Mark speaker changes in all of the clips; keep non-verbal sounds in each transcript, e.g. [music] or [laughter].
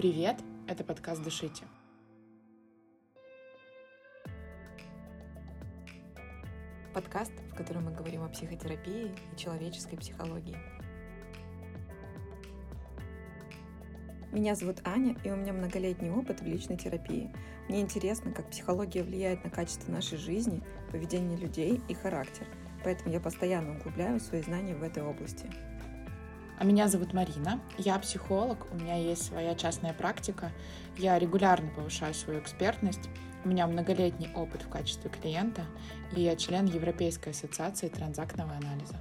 Speaker 1: Привет, это подкаст «Дышите».
Speaker 2: Подкаст, в котором мы говорим о психотерапии и человеческой психологии. Меня зовут Аня, и у меня многолетний опыт в личной терапии. Мне интересно, как психология влияет на качество нашей жизни, поведение людей и характер. Поэтому я постоянно углубляю свои знания в этой области.
Speaker 1: А меня зовут Марина, я психолог, у меня есть своя частная практика, я регулярно повышаю свою экспертность, у меня многолетний опыт в качестве клиента, и я член Европейской ассоциации транзактного анализа.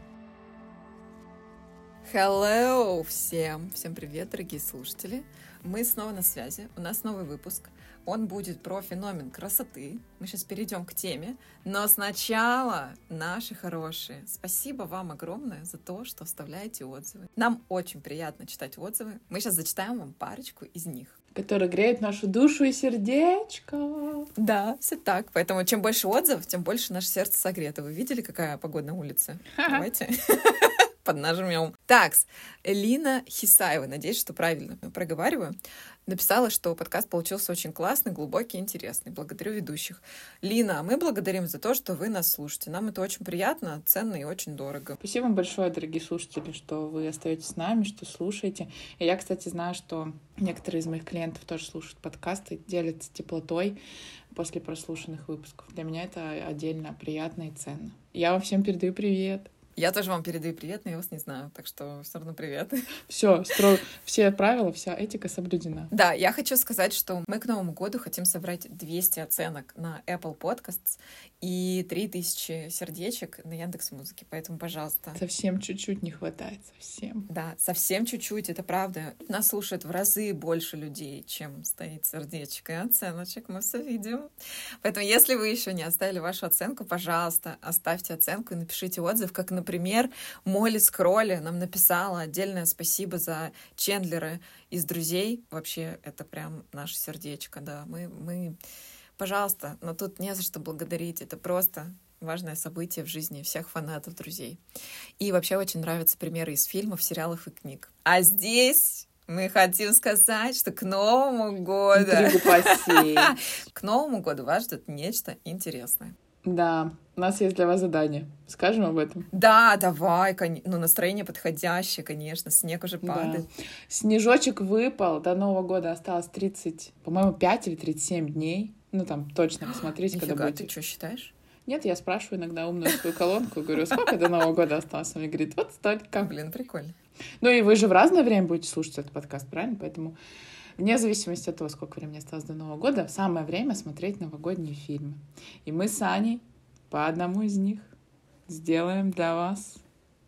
Speaker 2: Hello всем! Всем привет, дорогие слушатели! Мы снова на связи, у нас новый выпуск. Он будет про феномен красоты. Мы сейчас перейдем к теме. Но сначала, наши хорошие, спасибо вам огромное за то, что оставляете отзывы. Нам очень приятно читать отзывы. Мы сейчас зачитаем вам парочку из них.
Speaker 1: Который греет нашу душу и сердечко.
Speaker 2: Да, все так. Поэтому чем больше отзывов, тем больше наше сердце согрето. Вы видели, какая погода на улице? [laughs] Давайте [laughs] поднажмем. Такс, Лина Хисаева, надеюсь, что правильно проговариваю, написала, что подкаст получился очень классный, глубокий, интересный. Благодарю ведущих. Лина, мы благодарим за то, что вы нас слушаете. Нам это очень приятно, ценно и очень дорого.
Speaker 1: Спасибо вам большое, дорогие слушатели, что вы остаетесь с нами, что слушаете. И я, кстати, знаю, что некоторые из моих клиентов тоже слушают подкасты, делятся теплотой после прослушанных выпусков. Для меня это отдельно приятно и ценно. Я вам всем передаю привет.
Speaker 2: Я тоже вам передаю привет, но я вас не знаю, так что все равно привет.
Speaker 1: Все, стро... все правила, вся этика соблюдена.
Speaker 2: Да, я хочу сказать, что мы к Новому году хотим собрать 200 оценок на Apple Podcasts и 3000 сердечек на Яндекс Музыке, поэтому, пожалуйста.
Speaker 1: Совсем чуть-чуть не хватает, совсем.
Speaker 2: Да, совсем чуть-чуть, это правда. Нас слушает в разы больше людей, чем стоит сердечко и оценочек, мы все видим. Поэтому, если вы еще не оставили вашу оценку, пожалуйста, оставьте оценку и напишите отзыв, как, например, Молли Скролли нам написала отдельное спасибо за Чендлера из «Друзей». Вообще, это прям наше сердечко, да. Мы, мы пожалуйста, но тут не за что благодарить. Это просто важное событие в жизни всех фанатов друзей. И вообще очень нравятся примеры из фильмов, сериалов и книг. А здесь мы хотим сказать, что к Новому году... [laughs] К Новому году вас ждет нечто интересное.
Speaker 1: Да, у нас есть для вас задание. Скажем об этом?
Speaker 2: Да, давай. Ну, настроение подходящее, конечно. Снег уже падает. Да.
Speaker 1: Снежочек выпал. До Нового года осталось 30, по-моему, 5 или 37 дней. Ну, там точно посмотрите,
Speaker 2: Нифига,
Speaker 1: когда будете.
Speaker 2: ты что считаешь?
Speaker 1: Нет, я спрашиваю иногда умную свою колонку, говорю, сколько до Нового года осталось? Он мне говорит, вот столько.
Speaker 2: Блин, прикольно.
Speaker 1: Ну и вы же в разное время будете слушать этот подкаст, правильно? Поэтому вне зависимости от того, сколько времени осталось до Нового года, самое время смотреть новогодние фильмы. И мы с Аней по одному из них сделаем для вас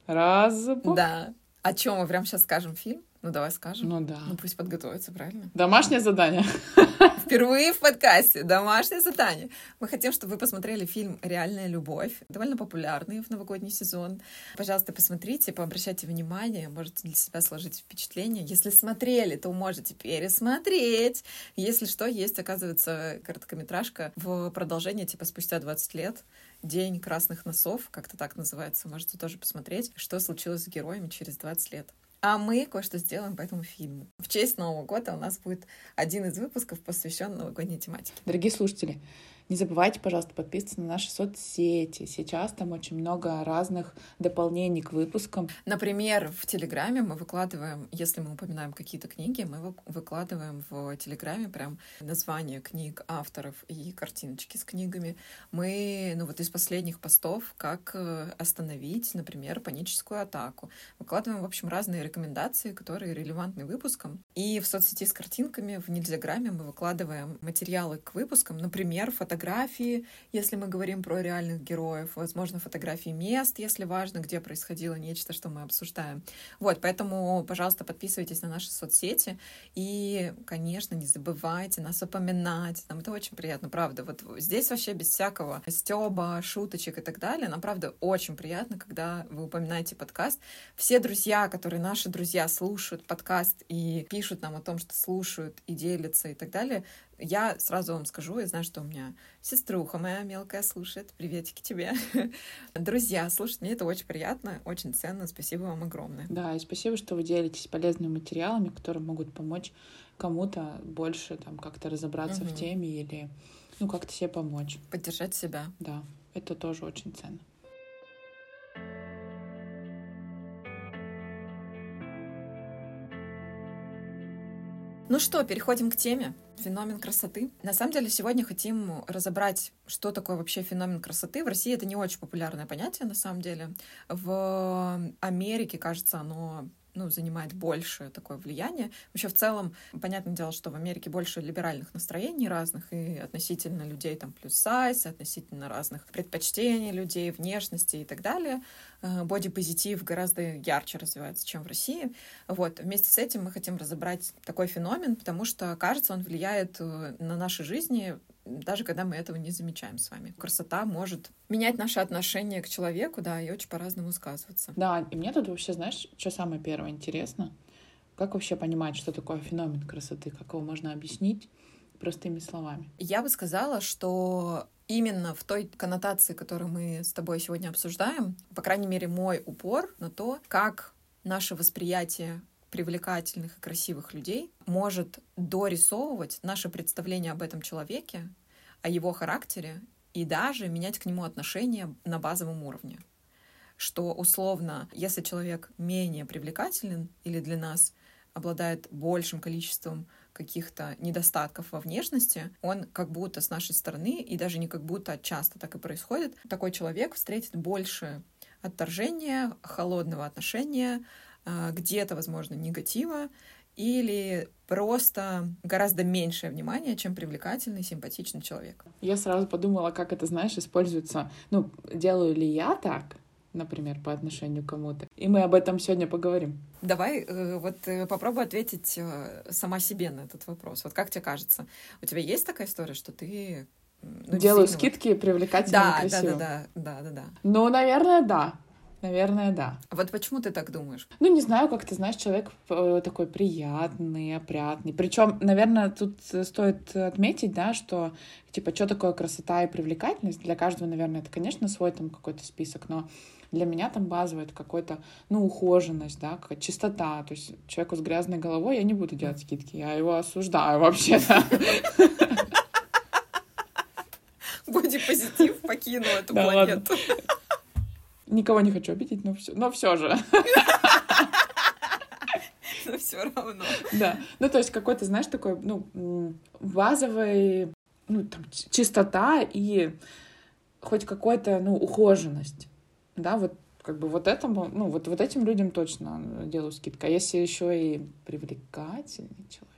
Speaker 1: разбор.
Speaker 2: Да. О чем мы прямо сейчас скажем фильм? Ну, давай скажем.
Speaker 1: Ну да.
Speaker 2: Ну, пусть подготовится, правильно?
Speaker 1: Домашнее задание. [laughs]
Speaker 2: Впервые в подкасте «Домашнее задание». Мы хотим, чтобы вы посмотрели фильм «Реальная любовь», довольно популярный в новогодний сезон. Пожалуйста, посмотрите, пообращайте внимание, можете для себя сложить впечатление. Если смотрели, то можете пересмотреть. Если что, есть, оказывается, короткометражка в продолжение, типа спустя 20 лет. День красных носов, как-то так называется. Можете тоже посмотреть, что случилось с героями через 20 лет. А мы кое-что сделаем по этому фильму. В честь Нового года у нас будет один из выпусков, посвящен новогодней тематике.
Speaker 1: Дорогие слушатели, не забывайте, пожалуйста, подписываться на наши соцсети. Сейчас там очень много разных дополнений к выпускам.
Speaker 2: Например, в Телеграме мы выкладываем, если мы упоминаем какие-то книги, мы выкладываем в Телеграме прям название книг, авторов и картиночки с книгами. Мы, ну вот из последних постов, как э, остановить, например, паническую атаку. Выкладываем, в общем, разные рекомендации, которые релевантны выпускам. И в соцсети с картинками, в Нельзяграме мы выкладываем материалы к выпускам, например, фотографии фотографии, если мы говорим про реальных героев, возможно, фотографии мест, если важно, где происходило нечто, что мы обсуждаем. Вот, поэтому, пожалуйста, подписывайтесь на наши соцсети и, конечно, не забывайте нас упоминать. Нам это очень приятно, правда. Вот здесь вообще без всякого стеба, шуточек и так далее. Нам, правда, очень приятно, когда вы упоминаете подкаст. Все друзья, которые наши друзья слушают подкаст и пишут нам о том, что слушают и делятся и так далее, я сразу вам скажу, я знаю, что у меня сеструха моя мелкая слушает. Приветики тебе. [laughs] Друзья слушают. Мне это очень приятно, очень ценно. Спасибо вам огромное.
Speaker 1: Да, и спасибо, что вы делитесь полезными материалами, которые могут помочь кому-то больше там как-то разобраться
Speaker 2: Мгм.
Speaker 1: в теме или ну как-то себе помочь.
Speaker 2: Поддержать себя.
Speaker 1: Да, это тоже очень ценно.
Speaker 2: Ну что, переходим к теме. Феномен красоты. На самом деле, сегодня хотим разобрать, что такое вообще феномен красоты. В России это не очень популярное понятие, на самом деле. В Америке, кажется, оно ну, занимает больше такое влияние. Вообще, в целом, понятное дело, что в Америке больше либеральных настроений разных и относительно людей там плюс сайз, относительно разных предпочтений людей, внешности и так далее. Э, Бодипозитив гораздо ярче развивается, чем в России. Вот. Вместе с этим мы хотим разобрать такой феномен, потому что, кажется, он влияет э, на наши жизни даже когда мы этого не замечаем с вами. Красота может менять наше отношение к человеку, да, и очень по-разному сказываться.
Speaker 1: Да, и мне тут вообще, знаешь, что самое первое интересно? Как вообще понимать, что такое феномен красоты? Как его можно объяснить простыми словами?
Speaker 2: Я бы сказала, что именно в той коннотации, которую мы с тобой сегодня обсуждаем, по крайней мере, мой упор на то, как наше восприятие привлекательных и красивых людей может дорисовывать наше представление об этом человеке, о его характере и даже менять к нему отношение на базовом уровне. Что условно, если человек менее привлекателен или для нас обладает большим количеством каких-то недостатков во внешности, он как будто с нашей стороны, и даже не как будто, а часто так и происходит, такой человек встретит больше отторжения, холодного отношения, где-то, возможно, негатива или просто гораздо меньшее внимание, чем привлекательный, симпатичный человек.
Speaker 1: Я сразу подумала, как это, знаешь, используется. Ну, делаю ли я так, например, по отношению к кому-то? И мы об этом сегодня поговорим.
Speaker 2: Давай э, вот э, попробуй ответить э, сама себе на этот вопрос. Вот как тебе кажется, у тебя есть такая история, что ты
Speaker 1: ну, делаю скидки вот... привлекательным
Speaker 2: да,
Speaker 1: и красивым?
Speaker 2: Да, да, да, да, да, да.
Speaker 1: Ну, наверное, да. Наверное, да.
Speaker 2: Вот почему ты так думаешь?
Speaker 1: Ну, не знаю, как ты знаешь, человек э, такой приятный, опрятный. Причем, наверное, тут стоит отметить, да, что, типа, что такое красота и привлекательность? Для каждого, наверное, это, конечно, свой там какой-то список, но для меня там базовый это какой-то, ну, ухоженность, да, какая-то чистота. То есть человеку с грязной головой я не буду делать скидки, я его осуждаю вообще-то.
Speaker 2: Бодипозитив покинул эту планету
Speaker 1: никого не хочу обидеть, но все, но все же. [laughs]
Speaker 2: Но все равно.
Speaker 1: Да. Ну, то есть какой-то, знаешь, такой, ну, базовый, ну, там, чистота и хоть какой-то, ну, ухоженность. Да, вот как бы вот этому, ну, вот, вот этим людям точно делаю скидку. А если еще и привлекательный человек,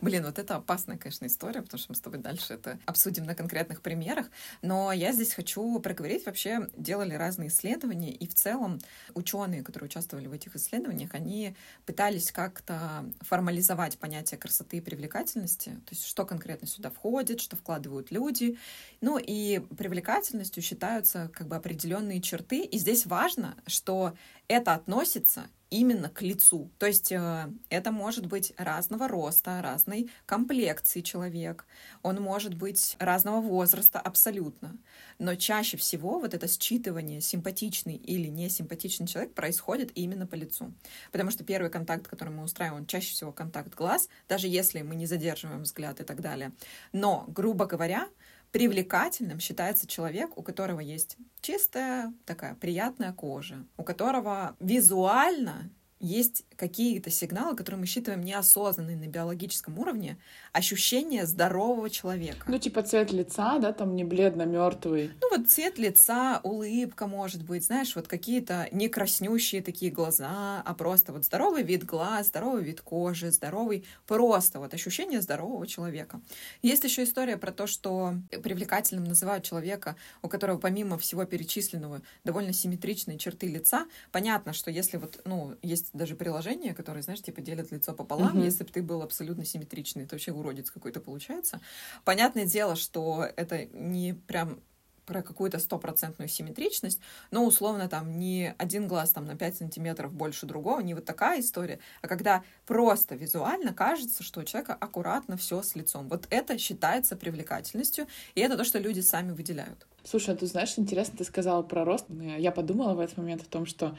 Speaker 2: Блин, вот это опасная, конечно, история, потому что мы с тобой дальше это обсудим на конкретных примерах. Но я здесь хочу проговорить, вообще делали разные исследования, и в целом ученые, которые участвовали в этих исследованиях, они пытались как-то формализовать понятие красоты и привлекательности, то есть что конкретно сюда входит, что вкладывают люди. Ну и привлекательностью считаются как бы определенные черты. И здесь важно, что это относится именно к лицу. То есть э, это может быть разного роста, разной комплекции человек. Он может быть разного возраста абсолютно. Но чаще всего вот это считывание, симпатичный или несимпатичный человек, происходит именно по лицу. Потому что первый контакт, который мы устраиваем, чаще всего контакт глаз, даже если мы не задерживаем взгляд и так далее. Но, грубо говоря, привлекательным считается человек, у которого есть чистая, такая приятная кожа, у которого визуально есть какие-то сигналы, которые мы считаем неосознанные на биологическом уровне, ощущение здорового человека.
Speaker 1: Ну, типа цвет лица, да, там не бледно-мертвый.
Speaker 2: Ну, вот цвет лица, улыбка, может быть, знаешь, вот какие-то не краснющие такие глаза, а просто вот здоровый вид глаз, здоровый вид кожи, здоровый, просто вот ощущение здорового человека. Есть еще история про то, что привлекательным называют человека, у которого помимо всего перечисленного довольно симметричные черты лица. Понятно, что если вот, ну, есть даже приложения, которые, знаешь, типа делят лицо пополам, mm-hmm. если бы ты был абсолютно симметричный, это вообще уродец какой-то получается. Понятное дело, что это не прям про какую-то стопроцентную симметричность, но условно там не один глаз там на 5 сантиметров больше другого, не вот такая история, а когда просто визуально кажется, что у человека аккуратно все с лицом. Вот это считается привлекательностью, и это то, что люди сами выделяют.
Speaker 1: Слушай, а ты знаешь, интересно, ты сказала про рост. Я подумала в этот момент о том, что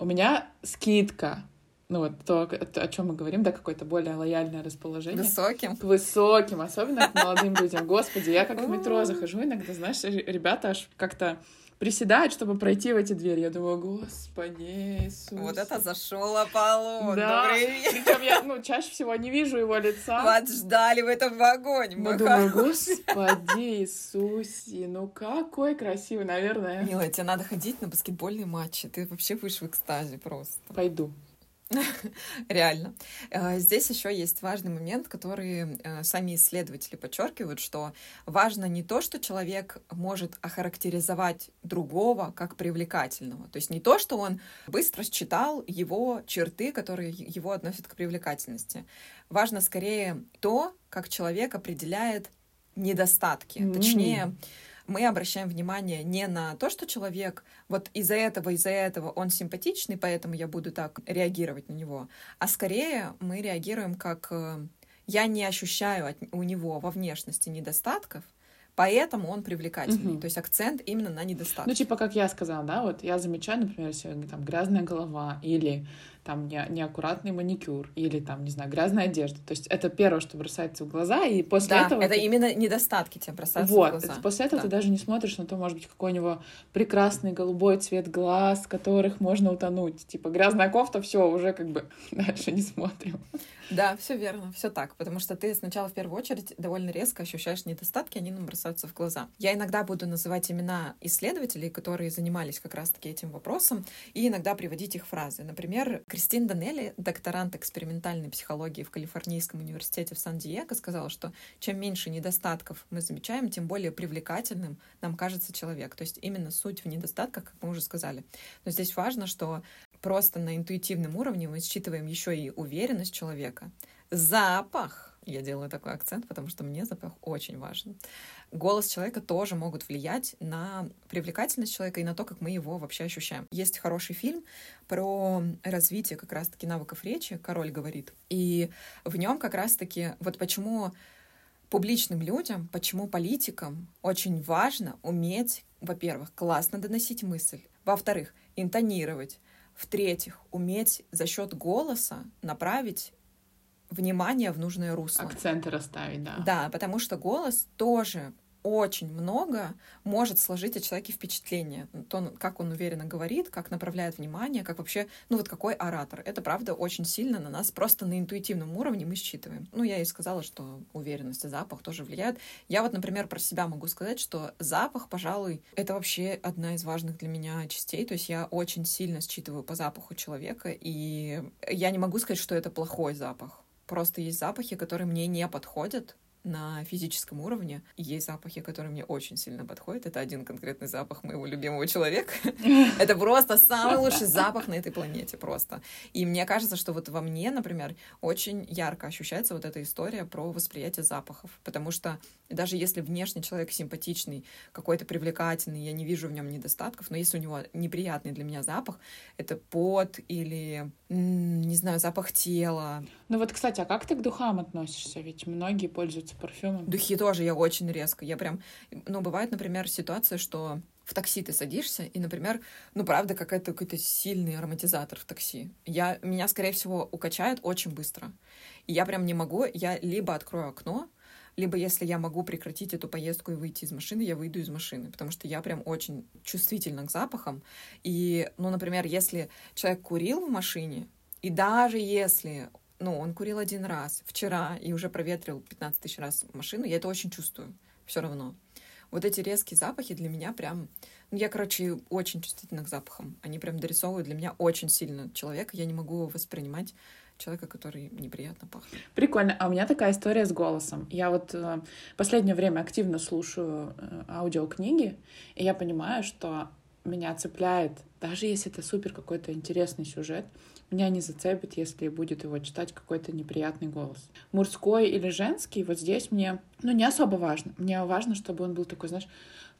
Speaker 1: у меня скидка ну вот то, о чем мы говорим, да, какое-то более лояльное расположение.
Speaker 2: Высоким.
Speaker 1: К высоким, особенно к молодым людям. Господи, я как в метро захожу иногда, знаешь, ребята аж как-то приседают, чтобы пройти в эти двери. Я думаю, господи, Иисус.
Speaker 2: Вот это зашел Аполлон.
Speaker 1: Да. Причем я, ну, чаще всего не вижу его лица.
Speaker 2: Вас ждали в этом вагоне.
Speaker 1: Ну, думаю, господи, Иисусе, ну какой красивый, наверное.
Speaker 2: Милая, тебе надо ходить на баскетбольные матчи. Ты вообще будешь в экстазе просто.
Speaker 1: Пойду. [laughs]
Speaker 2: Реально. Э, здесь еще есть важный момент, который э, сами исследователи подчеркивают, что важно не то, что человек может охарактеризовать другого как привлекательного. То есть не то, что он быстро считал его черты, которые его относят к привлекательности. Важно скорее то, как человек определяет недостатки. Mm-hmm. Точнее, мы обращаем внимание не на то, что человек вот из-за этого, из-за этого он симпатичный, поэтому я буду так реагировать на него, а скорее мы реагируем как э, я не ощущаю от, у него во внешности недостатков, Поэтому он привлекательный. Угу. То есть акцент именно на недостатке.
Speaker 1: Ну, типа, как я сказала, да, вот я замечаю, например, сегодня там грязная голова или там не, неаккуратный маникюр или там, не знаю, грязная одежда. То есть это первое, что бросается в глаза, и после
Speaker 2: да,
Speaker 1: этого...
Speaker 2: это ты... именно недостатки тебе бросаются
Speaker 1: вот,
Speaker 2: в глаза.
Speaker 1: после этого да. ты даже не смотришь на то, может быть, какой у него прекрасный голубой цвет глаз, которых можно утонуть. Типа грязная кофта, все, уже как бы [laughs] дальше не смотрим.
Speaker 2: Да, все верно, все так, потому что ты сначала в первую очередь довольно резко ощущаешь недостатки, они нам бросаются в глаза. Я иногда буду называть имена исследователей, которые занимались как раз-таки этим вопросом, и иногда приводить их фразы. Например, Кристин Данелли, докторант экспериментальной психологии в Калифорнийском университете в Сан-Диего, сказала, что чем меньше недостатков мы замечаем, тем более привлекательным нам кажется человек. То есть именно суть в недостатках, как мы уже сказали. Но здесь важно, что просто на интуитивном уровне мы считываем еще и уверенность человека. Запах. Я делаю такой акцент, потому что мне запах очень важен. Голос человека тоже могут влиять на привлекательность человека и на то, как мы его вообще ощущаем. Есть хороший фильм про развитие как раз-таки навыков речи, король говорит. И в нем как раз-таки вот почему публичным людям, почему политикам очень важно уметь, во-первых, классно доносить мысль, во-вторых, интонировать, в-третьих, уметь за счет голоса направить внимание в нужное русло.
Speaker 1: Акценты расставить, да.
Speaker 2: Да, потому что голос тоже очень много может сложить о человеке впечатление. То, как он уверенно говорит, как направляет внимание, как вообще, ну вот какой оратор. Это, правда, очень сильно на нас просто на интуитивном уровне мы считываем. Ну, я и сказала, что уверенность и запах тоже влияют. Я вот, например, про себя могу сказать, что запах, пожалуй, это вообще одна из важных для меня частей. То есть я очень сильно считываю по запаху человека, и я не могу сказать, что это плохой запах. Просто есть запахи, которые мне не подходят, на физическом уровне. Есть запахи, которые мне очень сильно подходят. Это один конкретный запах моего любимого человека. [laughs] Это просто самый лучший запах на этой планете просто. И мне кажется, что вот во мне, например, очень ярко ощущается вот эта история про восприятие запахов. Потому что даже если внешний человек симпатичный, какой-то привлекательный, я не вижу в нем недостатков, но если у него неприятный для меня запах, это пот или, не знаю, запах тела.
Speaker 1: Ну вот, кстати, а как ты к духам относишься? Ведь многие пользуются парфюмом.
Speaker 2: Духи тоже я очень резко. Я прям, ну, бывает, например, ситуация, что в такси ты садишься, и, например, ну, правда, какой-то какой-то сильный ароматизатор в такси. Я, меня, скорее всего, укачает очень быстро. И я прям не могу, я либо открою окно, либо если я могу прекратить эту поездку и выйти из машины, я выйду из машины, потому что я прям очень чувствительна к запахам. И, ну, например, если человек курил в машине, и даже если ну, он курил один раз вчера и уже проветрил 15 тысяч раз машину, я это очень чувствую все равно. Вот эти резкие запахи для меня прям... Ну, я, короче, очень чувствительна к запахам. Они прям дорисовывают для меня очень сильно человека. Я не могу воспринимать человека, который неприятно пахнет.
Speaker 1: Прикольно. А у меня такая история с голосом. Я вот э, последнее время активно слушаю э, аудиокниги, и я понимаю, что меня цепляет, даже если это супер какой-то интересный сюжет, меня не зацепит, если будет его читать какой-то неприятный голос. Мужской или женский, вот здесь мне, ну, не особо важно. Мне важно, чтобы он был такой, знаешь,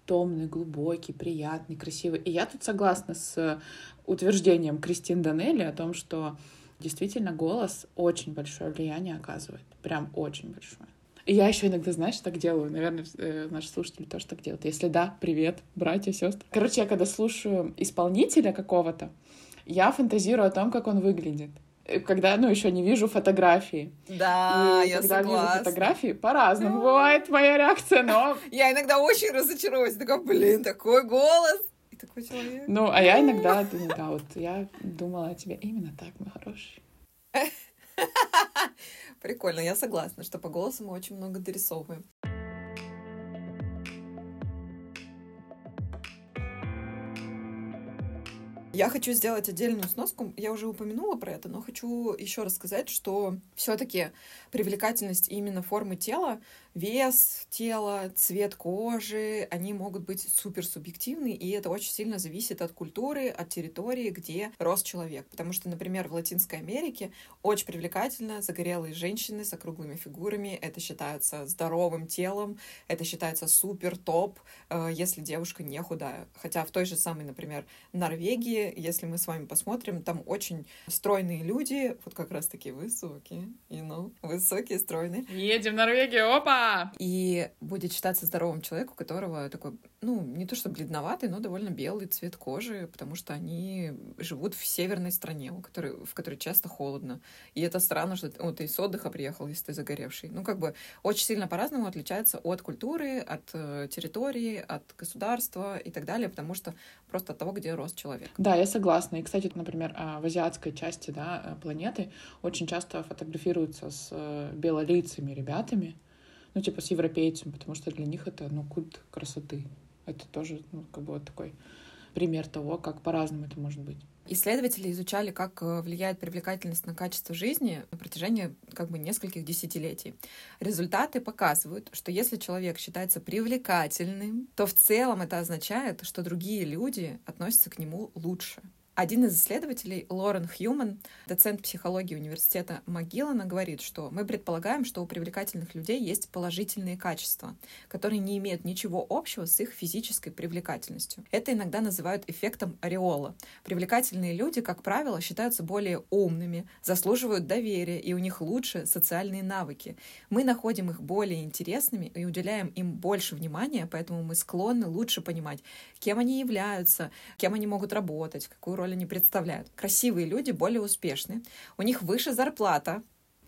Speaker 1: томный, глубокий, приятный, красивый. И я тут согласна с утверждением Кристин Данелли о том, что действительно голос очень большое влияние оказывает. Прям очень большое. И я еще иногда, знаешь, так делаю. Наверное, э, наши слушатели тоже так делают. Если да, привет, братья, сестры. Короче, я когда слушаю исполнителя какого-то, я фантазирую о том, как он выглядит. когда, ну, еще не вижу фотографии.
Speaker 2: Да,
Speaker 1: и
Speaker 2: я
Speaker 1: когда
Speaker 2: согласна.
Speaker 1: вижу фотографии, по-разному бывает моя реакция, но... [laughs]
Speaker 2: Я иногда очень разочаруюсь. Такая, блин, такой голос. И такой человек.
Speaker 1: Ну, а я иногда [laughs] думаю, да, вот я думала о тебе именно так, мой хороший. [laughs]
Speaker 2: Прикольно, я согласна, что по голосу мы очень много дорисовываем. Я хочу сделать отдельную сноску. Я уже упомянула про это, но хочу еще раз сказать, что все-таки привлекательность именно формы тела, вес тела, цвет кожи, они могут быть супер субъективны, и это очень сильно зависит от культуры, от территории, где рос человек. Потому что, например, в Латинской Америке очень привлекательно загорелые женщины с округлыми фигурами. Это считается здоровым телом, это считается супер топ, э, если девушка не худая. Хотя в той же самой, например, Норвегии если мы с вами посмотрим, там очень стройные люди, вот как раз таки высокие, you know, высокие, стройные.
Speaker 1: Едем в Норвегию, опа!
Speaker 2: И будет считаться здоровым человек, у которого такой, ну, не то что бледноватый, но довольно белый цвет кожи, потому что они живут в северной стране, у которой, в которой часто холодно. И это странно, что вот ты с отдыха приехал, если ты загоревший. Ну, как бы очень сильно по-разному отличается от культуры, от э, территории, от государства и так далее, потому что просто от того, где рос человек.
Speaker 1: Да, я согласна. И, кстати, например, а, в азиатской части да, э, планеты очень часто фотографируются с э, белолицами ребятами, ну, типа с европейцами, потому что для них это, ну, культ красоты. Это тоже, ну, как бы вот такой пример того, как по-разному это может быть.
Speaker 2: Исследователи изучали, как э, влияет привлекательность на качество жизни на протяжении как бы нескольких десятилетий. Результаты показывают, что если человек считается привлекательным, то в целом это означает, что другие люди относятся к нему лучше. Один из исследователей, Лорен Хьюман, доцент психологии университета Магиллана, говорит, что мы предполагаем, что у привлекательных людей есть положительные качества, которые не имеют ничего общего с их физической привлекательностью. Это иногда называют эффектом ореола. Привлекательные люди, как правило, считаются более умными, заслуживают доверия, и у них лучше социальные навыки. Мы находим их более интересными и уделяем им больше внимания, поэтому мы склонны лучше понимать, кем они являются, кем они могут работать, какую роль они представляют. Красивые люди более успешны, у них выше зарплата,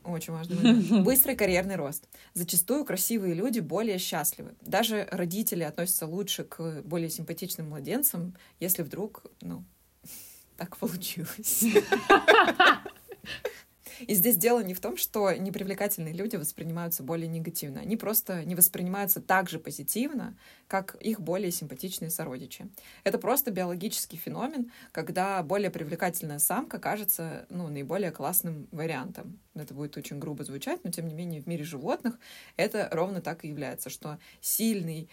Speaker 2: очень важный момент. [laughs] Быстрый карьерный рост. Зачастую красивые люди более счастливы. Даже родители относятся лучше к более симпатичным младенцам, если вдруг, ну, [laughs] так получилось. [laughs] И здесь дело не в том, что непривлекательные люди воспринимаются более негативно. Они просто не воспринимаются так же позитивно, как их более симпатичные сородичи. Это просто биологический феномен, когда более привлекательная самка кажется ну, наиболее классным вариантом. Это будет очень грубо звучать, но тем не менее в мире животных это ровно так и является, что сильный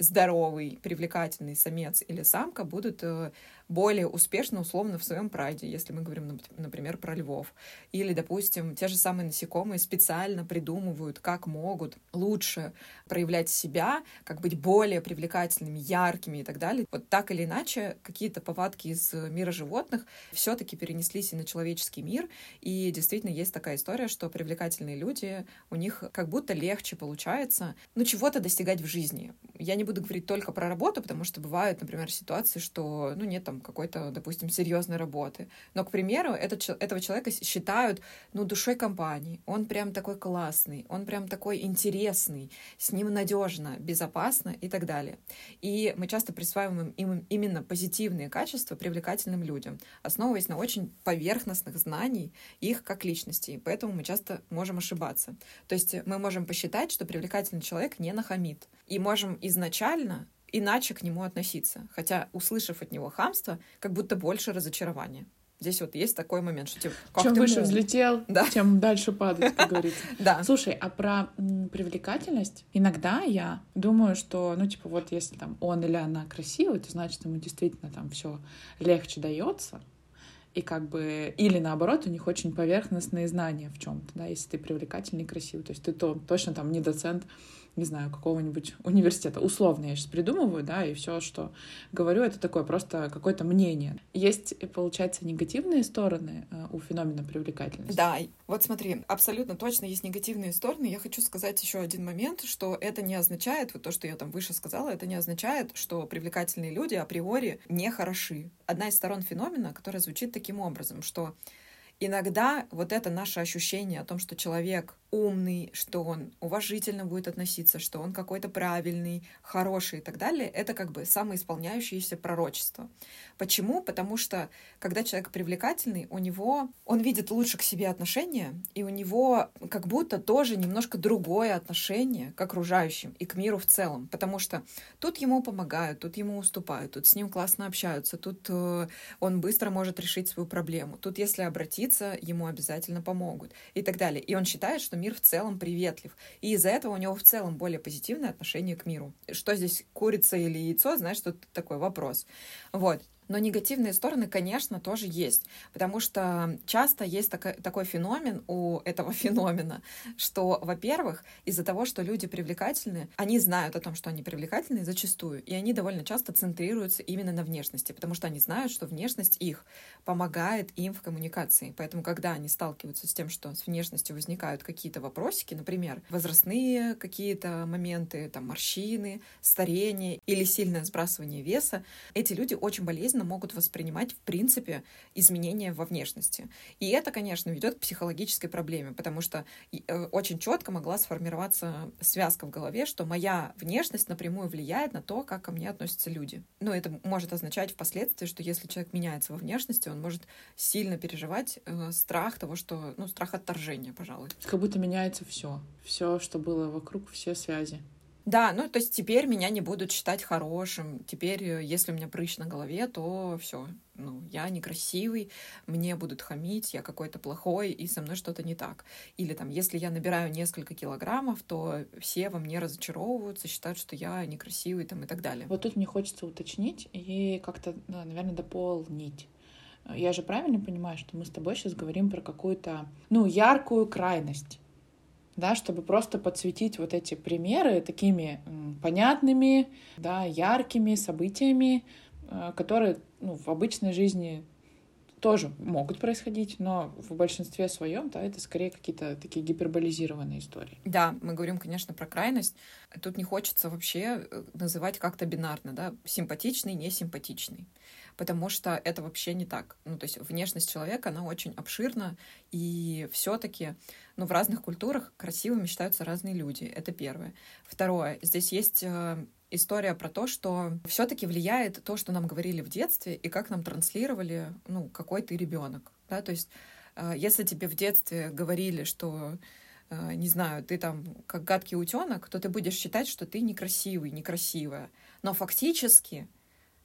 Speaker 2: здоровый, привлекательный самец или самка будут э, более успешно, условно, в своем прайде, если мы говорим, например, про львов. Или, допустим, те же самые насекомые специально придумывают, как могут лучше проявлять себя, как быть более привлекательными, яркими и так далее. Вот так или иначе, какие-то повадки из мира животных все-таки перенеслись и на человеческий мир. И действительно есть такая история, что привлекательные люди, у них как будто легче получается, ну, чего-то достигать в жизни. Я не буду говорить только про работу, потому что бывают, например, ситуации, что, ну, нет там какой-то, допустим, серьезной работы. Но, к примеру, этот, этого человека считают, ну, душой компании. Он прям такой классный, он прям такой интересный, с ним надежно, безопасно и так далее. И мы часто присваиваем им именно позитивные качества привлекательным людям, основываясь на очень поверхностных знаний их как личностей. Поэтому мы часто можем ошибаться. То есть мы можем посчитать, что привлекательный человек не нахамит. И можем изначально иначе к нему относиться. Хотя, услышав от него хамство, как будто больше разочарования. Здесь вот есть такой момент, что типа,
Speaker 1: как Чем выше мог? взлетел, [laughs] да. тем дальше падает, как говорится. [laughs]
Speaker 2: Да.
Speaker 1: Слушай, а про привлекательность иногда я думаю, что, ну, типа, вот если там он или она красивый, то значит ему действительно там все легче дается. И как бы, или наоборот, у них очень поверхностные знания в чем-то, да, если ты привлекательный и красивый. То есть ты то, точно там не доцент не знаю, какого-нибудь университета. Условно я сейчас придумываю, да, и все, что говорю, это такое просто какое-то мнение. Есть, получается, негативные стороны э, у феномена привлекательности.
Speaker 2: Да, вот смотри, абсолютно точно есть негативные стороны. Я хочу сказать еще один момент, что это не означает, вот то, что я там выше сказала, это не означает, что привлекательные люди априори не хороши. Одна из сторон феномена, которая звучит таким образом, что иногда вот это наше ощущение о том, что человек умный, что он уважительно будет относиться, что он какой-то правильный, хороший и так далее, это как бы самоисполняющееся пророчество. Почему? Потому что когда человек привлекательный, у него он видит лучше к себе отношения, и у него как будто тоже немножко другое отношение к окружающим и к миру в целом, потому что тут ему помогают, тут ему уступают, тут с ним классно общаются, тут э, он быстро может решить свою проблему, тут если обратиться, ему обязательно помогут и так далее. И он считает, что мир в целом приветлив. И из-за этого у него в целом более позитивное отношение к миру. Что здесь, курица или яйцо, знаешь, тут такой вопрос. Вот. Но негативные стороны, конечно, тоже есть, потому что часто есть такой, такой феномен у этого [laughs] феномена, что, во-первых, из-за того, что люди привлекательны, они знают о том, что они привлекательны зачастую, и они довольно часто центрируются именно на внешности, потому что они знают, что внешность их помогает им в коммуникации. Поэтому, когда они сталкиваются с тем, что с внешностью возникают какие-то вопросики, например, возрастные какие-то моменты, там, морщины, старение или сильное сбрасывание веса, эти люди очень болезненно болезненно могут воспринимать, в принципе, изменения во внешности. И это, конечно, ведет к психологической проблеме, потому что э, очень четко могла сформироваться связка в голове, что моя внешность напрямую влияет на то, как ко мне относятся люди. Ну, это может означать впоследствии, что если человек меняется во внешности, он может сильно переживать э, страх того, что, ну, страх отторжения, пожалуй.
Speaker 1: Как будто меняется все, все, что было вокруг, все связи.
Speaker 2: Да, ну то есть теперь меня не будут считать хорошим. Теперь, э, если у меня прыщ на голове, то все, ну, я некрасивый, мне будут хамить, я какой-то плохой, и со мной что-то не так. Или там, если я набираю несколько килограммов, то все во мне разочаровываются, считают, что я некрасивый там и так далее.
Speaker 1: Вот тут мне хочется уточнить и как-то, наверное, дополнить. Я же правильно понимаю, что мы с тобой сейчас говорим про какую-то, ну, яркую крайность да, чтобы просто подсветить вот эти примеры такими понятными, да, яркими событиями, э, которые ну, в обычной жизни тоже могут происходить, но в большинстве своем, да, это скорее какие-то такие гиперболизированные истории.
Speaker 2: Да, мы говорим, конечно, про крайность. Тут не хочется вообще э, называть как-то бинарно, да, симпатичный, несимпатичный потому что это вообще не так. Ну, то есть внешность человека, она очень обширна, и все таки ну, в разных культурах красивыми считаются разные люди. Это первое. Второе, здесь есть э, история про то, что все-таки влияет то, что нам говорили в детстве, и как нам транслировали, ну, какой ты ребенок. Да? То есть, э, если тебе в детстве говорили, что э, не знаю, ты там как гадкий утенок, то ты будешь считать, что ты некрасивый, некрасивая. Но фактически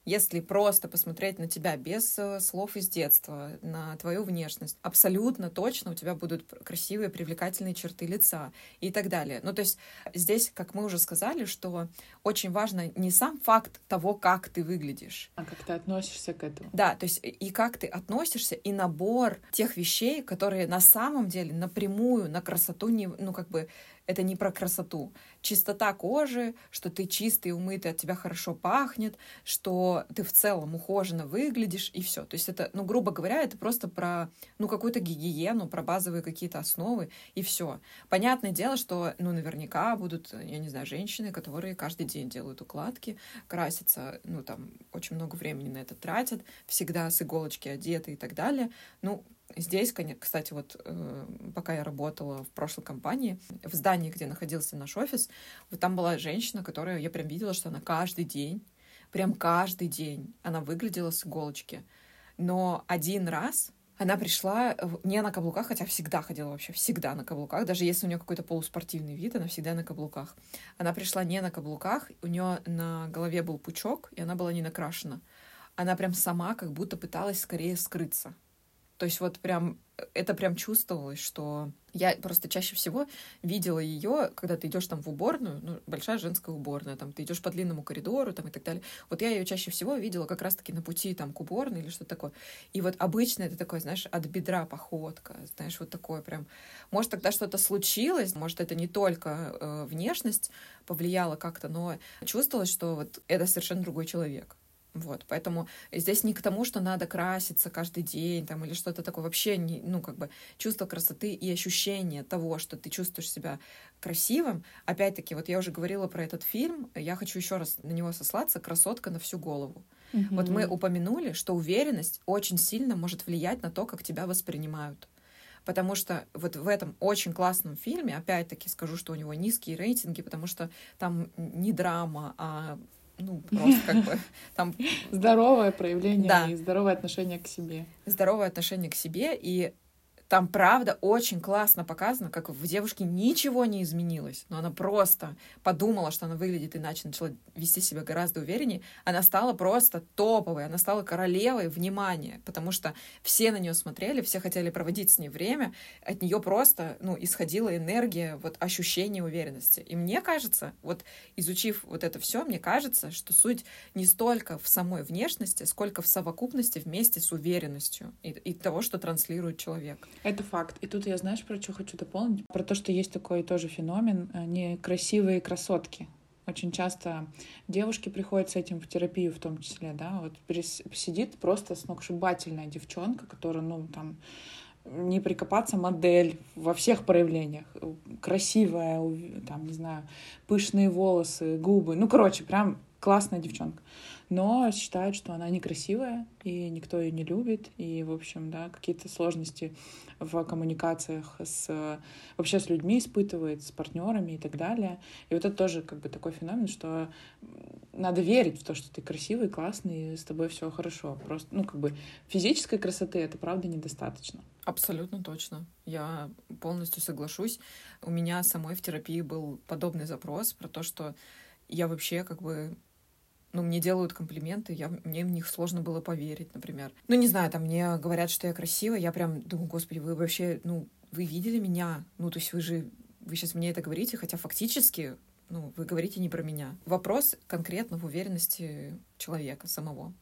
Speaker 2: если просто посмотреть на тебя без э, слов из детства, на твою внешность, абсолютно точно у тебя будут красивые, привлекательные черты лица и так далее. Ну, то есть здесь, как мы уже сказали, что очень важно не сам факт того, как ты выглядишь.
Speaker 1: А как ты относишься к этому.
Speaker 2: Да, то есть и как ты относишься, и набор тех вещей, которые на самом деле напрямую на красоту не, ну, как бы это не про красоту. Чистота кожи, что ты чистый, умытый, от тебя хорошо пахнет, что ты в целом ухоженно выглядишь, и все. То есть это, ну, грубо говоря, это просто про, ну, какую-то гигиену, про базовые какие-то основы, и все. Понятное дело, что, ну, наверняка будут, я не знаю, женщины, которые каждый день делают укладки, красятся, ну, там, очень много времени на это тратят, всегда с иголочки одеты и так далее. Ну, Здесь, кстати, вот э, пока я работала в прошлой компании, в здании, где находился наш офис, вот там была женщина, которая, я прям видела, что она каждый день, прям каждый день, она выглядела с иголочки. Но один раз она пришла не на каблуках, хотя всегда ходила вообще, всегда на каблуках. Даже если у нее какой-то полуспортивный вид, она всегда на каблуках. Она пришла не на каблуках, у нее на голове был пучок, и она была не накрашена. Она прям сама как будто пыталась скорее скрыться. То есть вот прям это прям чувствовалось, что я просто чаще всего видела ее, когда ты идешь там в уборную, ну, большая женская уборная, там ты идешь по длинному коридору там и так далее. Вот я ее чаще всего видела как раз-таки на пути там к уборной или что-то такое. И вот обычно это такое, знаешь, от бедра походка, знаешь, вот такое прям. Может, тогда что-то случилось, может, это не только э, внешность повлияла как-то, но чувствовалось, что вот это совершенно другой человек. Вот, поэтому здесь не к тому, что надо краситься каждый день там или что-то такое. Вообще, не, ну, как бы чувство красоты и ощущение того, что ты чувствуешь себя красивым. Опять-таки, вот я уже говорила про этот фильм, я хочу еще раз на него сослаться «Красотка на всю голову». Mm-hmm. Вот мы упомянули, что уверенность очень сильно может влиять на то, как тебя воспринимают. Потому что вот в этом очень классном фильме, опять-таки скажу, что у него низкие рейтинги, потому что там не драма, а ну, просто как бы [laughs] там...
Speaker 1: Здоровое проявление да. и здоровое отношение к себе.
Speaker 2: Здоровое отношение к себе, и там, правда, очень классно показано, как в девушке ничего не изменилось, но она просто подумала, что она выглядит иначе, начала вести себя гораздо увереннее. Она стала просто топовой, она стала королевой внимания, потому что все на нее смотрели, все хотели проводить с ней время, от нее просто, ну, исходила энергия, вот ощущение уверенности. И мне кажется, вот изучив вот это все, мне кажется, что суть не столько в самой внешности, сколько в совокупности вместе с уверенностью и, и того, что транслирует человек.
Speaker 1: Это факт. И тут я, знаешь, про что хочу дополнить? Про то, что есть такой тоже феномен э, некрасивые красотки. Очень часто девушки приходят с этим в терапию в том числе, да, вот сидит просто сногсшибательная девчонка, которая, ну, там, не прикопаться модель во всех проявлениях. Красивая, там, не знаю, пышные волосы, губы. Ну, короче, прям классная девчонка но считают, что она некрасивая, и никто ее не любит, и, в общем, да, какие-то сложности в коммуникациях с вообще с людьми испытывает, с партнерами и так далее. И вот это тоже как бы такой феномен, что надо верить в то, что ты красивый, классный, и с тобой все хорошо. Просто, ну, как бы физической красоты это правда недостаточно.
Speaker 2: Абсолютно точно. Я полностью соглашусь. У меня самой в терапии был подобный запрос про то, что я вообще как бы ну, мне делают комплименты, я, мне в них сложно было поверить, например. Ну, не знаю, там мне говорят, что я красивая, я прям думаю, господи, вы вообще, ну, вы видели меня? Ну, то есть вы же, вы сейчас мне это говорите, хотя фактически ну, вы говорите не про меня. Вопрос конкретно в уверенности человека самого.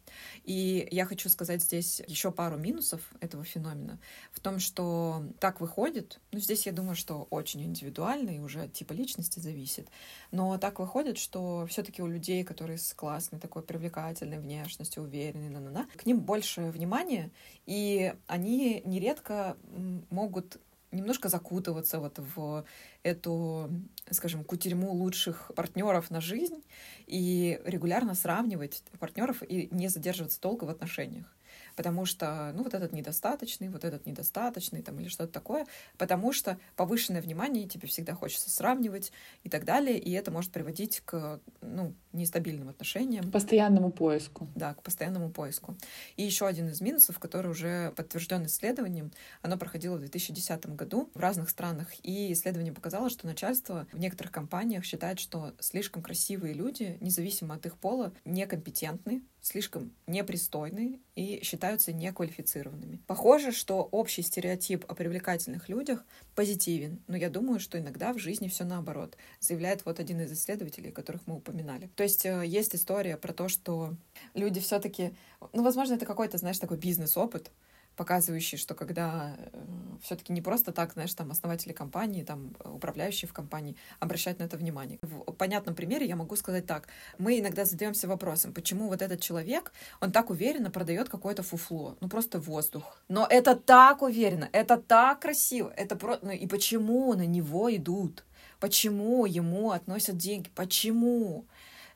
Speaker 2: И я хочу сказать здесь еще пару минусов этого феномена. В том, что так выходит, ну, здесь я думаю, что очень индивидуально и уже от типа личности зависит, но так выходит, что все таки у людей, которые с классной такой привлекательной внешностью, уверенной, на -на -на, к ним больше внимания, и они нередко могут немножко закутываться вот в эту, скажем, кутерьму лучших партнеров на жизнь и регулярно сравнивать партнеров и не задерживаться долго в отношениях потому что, ну, вот этот недостаточный, вот этот недостаточный, там, или что-то такое, потому что повышенное внимание тебе всегда хочется сравнивать и так далее, и это может приводить к, ну, нестабильным отношениям.
Speaker 1: К постоянному поиску.
Speaker 2: Да, к постоянному поиску. И еще один из минусов, который уже подтвержден исследованием, оно проходило в 2010 году в разных странах, и исследование показало, что начальство в некоторых компаниях считает, что слишком красивые люди, независимо от их пола, некомпетентны, слишком непристойны и считаются неквалифицированными. Похоже, что общий стереотип о привлекательных людях позитивен, но я думаю, что иногда в жизни все наоборот, заявляет вот один из исследователей, которых мы упоминали. То есть э, есть история про то, что люди все-таки, ну, возможно, это какой-то, знаешь, такой бизнес-опыт, показывающий, что когда э, все-таки не просто так, знаешь, там основатели компании, там управляющие в компании обращают на это внимание. В понятном примере я могу сказать так. Мы иногда задаемся вопросом, почему вот этот человек, он так уверенно продает какое-то фуфло, ну просто воздух. Но это так уверенно, это так красиво, это про... ну и почему на него идут? Почему ему относят деньги? Почему?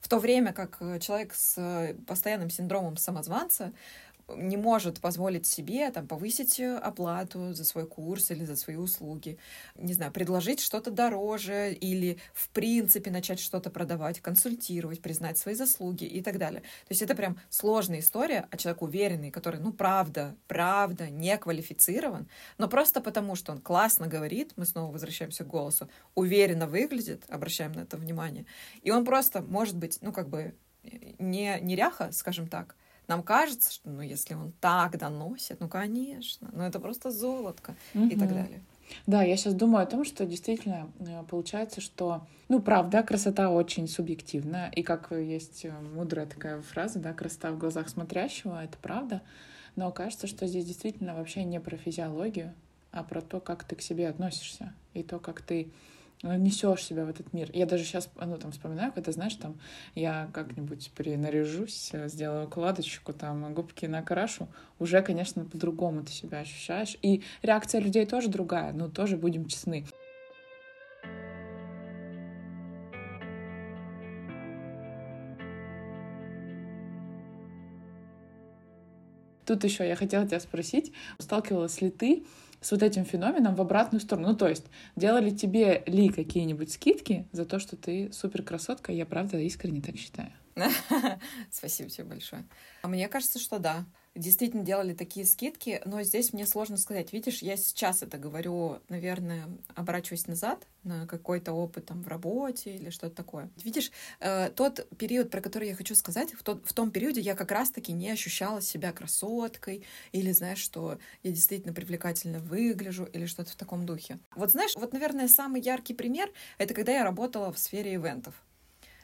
Speaker 2: В то время как э, человек с э, постоянным синдромом самозванца не может позволить себе там, повысить э, оплату за свой курс или за свои услуги, не знаю, предложить что-то дороже или в принципе начать что-то продавать, консультировать, признать свои заслуги и так далее. То есть это прям сложная история, а человек уверенный, который, ну, правда, правда, не квалифицирован, но просто потому, что он классно говорит, мы снова возвращаемся к голосу, уверенно выглядит, обращаем на это внимание, и он просто, может быть, ну, как бы не неряха, скажем так, нам кажется, что ну если он так доносит, ну конечно, ну это просто золотко угу. и так далее.
Speaker 1: Да, я сейчас думаю о том, что действительно э, получается, что, ну, правда, красота очень субъективна, и как есть э, мудрая такая фраза, да, красота в глазах смотрящего, это правда, но кажется, что здесь действительно вообще не про физиологию, а про то, как ты к себе относишься, и то, как ты несешь себя в этот мир. Я даже сейчас, ну, там, вспоминаю, когда, знаешь, там, я как-нибудь принаряжусь, сделаю укладочку, там, губки накрашу, уже, конечно, по-другому ты себя ощущаешь. И реакция людей тоже другая, ну, тоже будем честны. Тут еще я хотела тебя спросить, сталкивалась ли ты с вот этим феноменом в обратную сторону. Ну, то есть, делали тебе ли какие-нибудь скидки за то, что ты супер красотка? Я правда искренне так считаю. [laughs]
Speaker 2: Спасибо тебе большое. А мне кажется, что да действительно делали такие скидки, но здесь мне сложно сказать. Видишь, я сейчас это говорю, наверное, оборачиваясь назад на какой-то опыт там в работе или что-то такое. Видишь, э, тот период, про который я хочу сказать, в, тот, в том периоде я как раз-таки не ощущала себя красоткой или, знаешь, что я действительно привлекательно выгляжу или что-то в таком духе. Вот знаешь, вот, наверное, самый яркий пример — это когда я работала в сфере ивентов.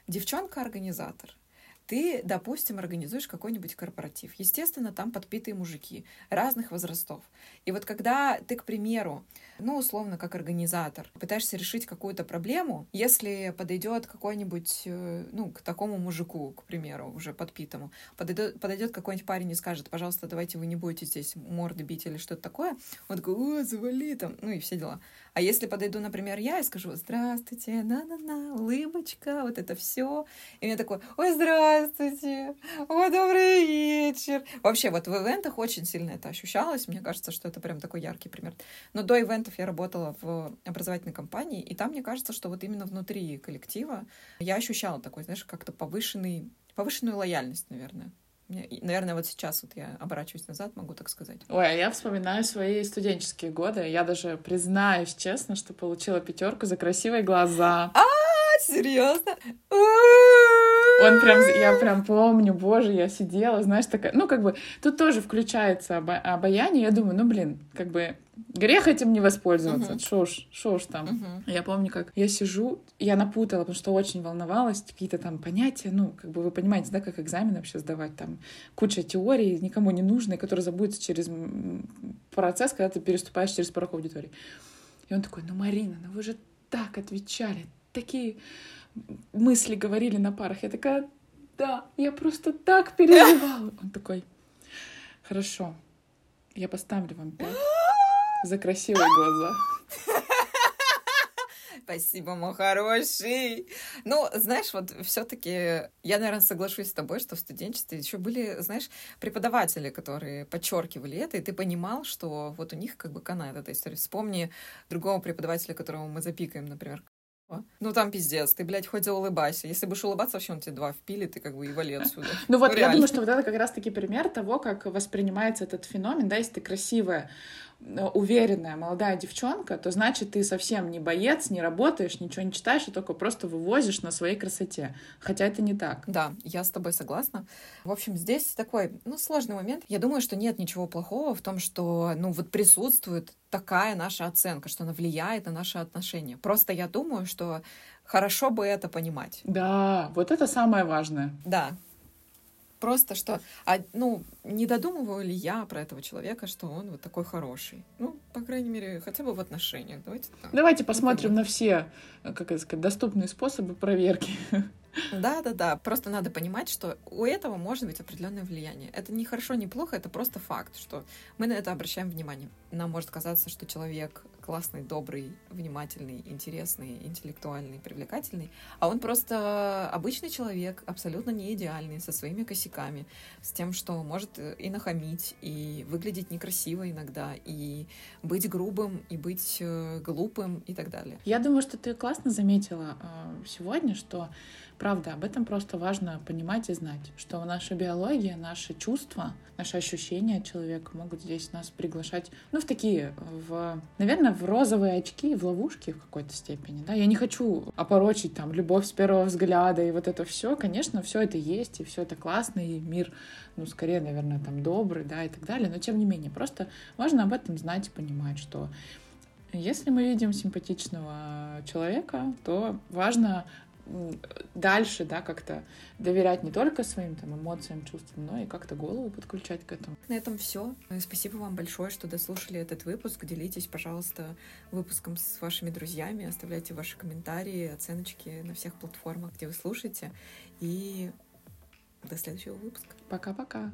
Speaker 2: Девчонка-организатор — ты, допустим, организуешь какой-нибудь корпоратив. Естественно, там подпитые мужики разных возрастов. И вот когда ты, к примеру, ну, условно, как организатор, пытаешься решить какую-то проблему, если подойдет какой-нибудь, э, ну, к такому мужику, к примеру, уже подпитому, подойдет, подойдет какой-нибудь парень и скажет, пожалуйста, давайте вы не будете здесь морды бить или что-то такое, он такой, о, завали там, ну и все дела. А если подойду, например, я и скажу, здравствуйте, на-на-на, улыбочка, вот это все, и мне такой, ой, здравствуйте, ой, добрый вечер. Вообще, вот в ивентах очень сильно это ощущалось, мне кажется, что это прям такой яркий пример. Но до ивентов я работала в образовательной компании, и там, мне кажется, что вот именно внутри коллектива я ощущала такой, знаешь, как-то повышенный, повышенную лояльность, наверное. Наверное, вот сейчас вот я оборачиваюсь назад, могу так сказать.
Speaker 1: Ой, а я вспоминаю свои студенческие годы. Я даже признаюсь честно, что получила пятерку за красивые глаза.
Speaker 2: А, серьезно?
Speaker 1: Он прям, я прям помню, боже, я сидела, знаешь, такая, ну, как бы, тут тоже включается обо- обаяние, я думаю, ну, блин, как бы, грех этим не воспользоваться, uh-huh. шо уж, шо уж там. Uh-huh. Я помню, как я сижу, я напутала, потому что очень волновалась, какие-то там понятия, ну, как бы вы понимаете, да, как экзамен вообще сдавать, там куча теорий, никому не нужной, которые забудутся через процесс, когда ты переступаешь через порог аудитории. И он такой, ну, Марина, ну вы же так отвечали, такие мысли говорили на парах. Я такая, да, я просто так переживала. Он такой, хорошо, я поставлю вам пять за красивые глаза.
Speaker 2: Спасибо, мой хороший. Ну, знаешь, вот все-таки я, наверное, соглашусь с тобой, что в студенчестве еще были, знаешь, преподаватели, которые подчеркивали это, и ты понимал, что вот у них как бы канает эта история. Вспомни другого преподавателя, которого мы запикаем, например, ну там пиздец, ты, блядь, хоть заулыбайся. Если будешь улыбаться, вообще он тебе два впилит, и как бы и вали отсюда. [laughs]
Speaker 1: Ну вот, я думаю, что вот это как раз-таки пример того, как воспринимается этот феномен, да, если ты красивая, уверенная молодая девчонка, то значит ты совсем не боец, не работаешь, ничего не читаешь, а только просто вывозишь на своей красоте. Хотя это не так.
Speaker 2: Да, я с тобой согласна. В общем, здесь такой, ну, сложный момент. Я думаю, что нет ничего плохого в том, что, ну, вот присутствует такая наша оценка, что она влияет на наши отношения. Просто я думаю, что хорошо бы это понимать.
Speaker 1: Да, вот это самое важное.
Speaker 2: Да, Просто что, а, ну, не додумываю ли я про этого человека, что он вот такой хороший? Ну, по крайней мере, хотя бы в отношениях. Давайте так.
Speaker 1: Давайте посмотрим ну, на все, как это сказать, доступные способы проверки.
Speaker 2: Да, да, да. Просто надо понимать, что у этого может быть определенное влияние. Это не хорошо, не плохо, это просто факт, что мы на это обращаем внимание. Нам может казаться, что человек классный, добрый, внимательный, интересный, интеллектуальный, привлекательный, а он просто обычный человек, абсолютно не идеальный, со своими косяками, с тем, что может и нахамить, и выглядеть некрасиво иногда, и быть грубым, и быть э, глупым и так далее.
Speaker 1: Я думаю, что ты классно заметила э, сегодня, что Правда, об этом просто важно понимать и знать, что наша биология, наши чувства, наши ощущения человека могут здесь нас приглашать, ну, в такие, в, наверное, в розовые очки, в ловушки в какой-то степени, да. Я не хочу опорочить там любовь с первого взгляда и вот это все. Конечно, все это есть, и все это классно, и мир, ну, скорее, наверное, там добрый, да, и так далее. Но тем не менее, просто важно об этом знать и понимать, что если мы видим симпатичного человека, то важно дальше, да, как-то доверять не только своим там эмоциям, чувствам, но и как-то голову подключать к этому.
Speaker 2: На этом все. Спасибо вам большое, что дослушали этот выпуск. Делитесь, пожалуйста, выпуском с вашими друзьями, оставляйте ваши комментарии, оценочки на всех платформах, где вы слушаете. И до следующего выпуска.
Speaker 1: Пока-пока.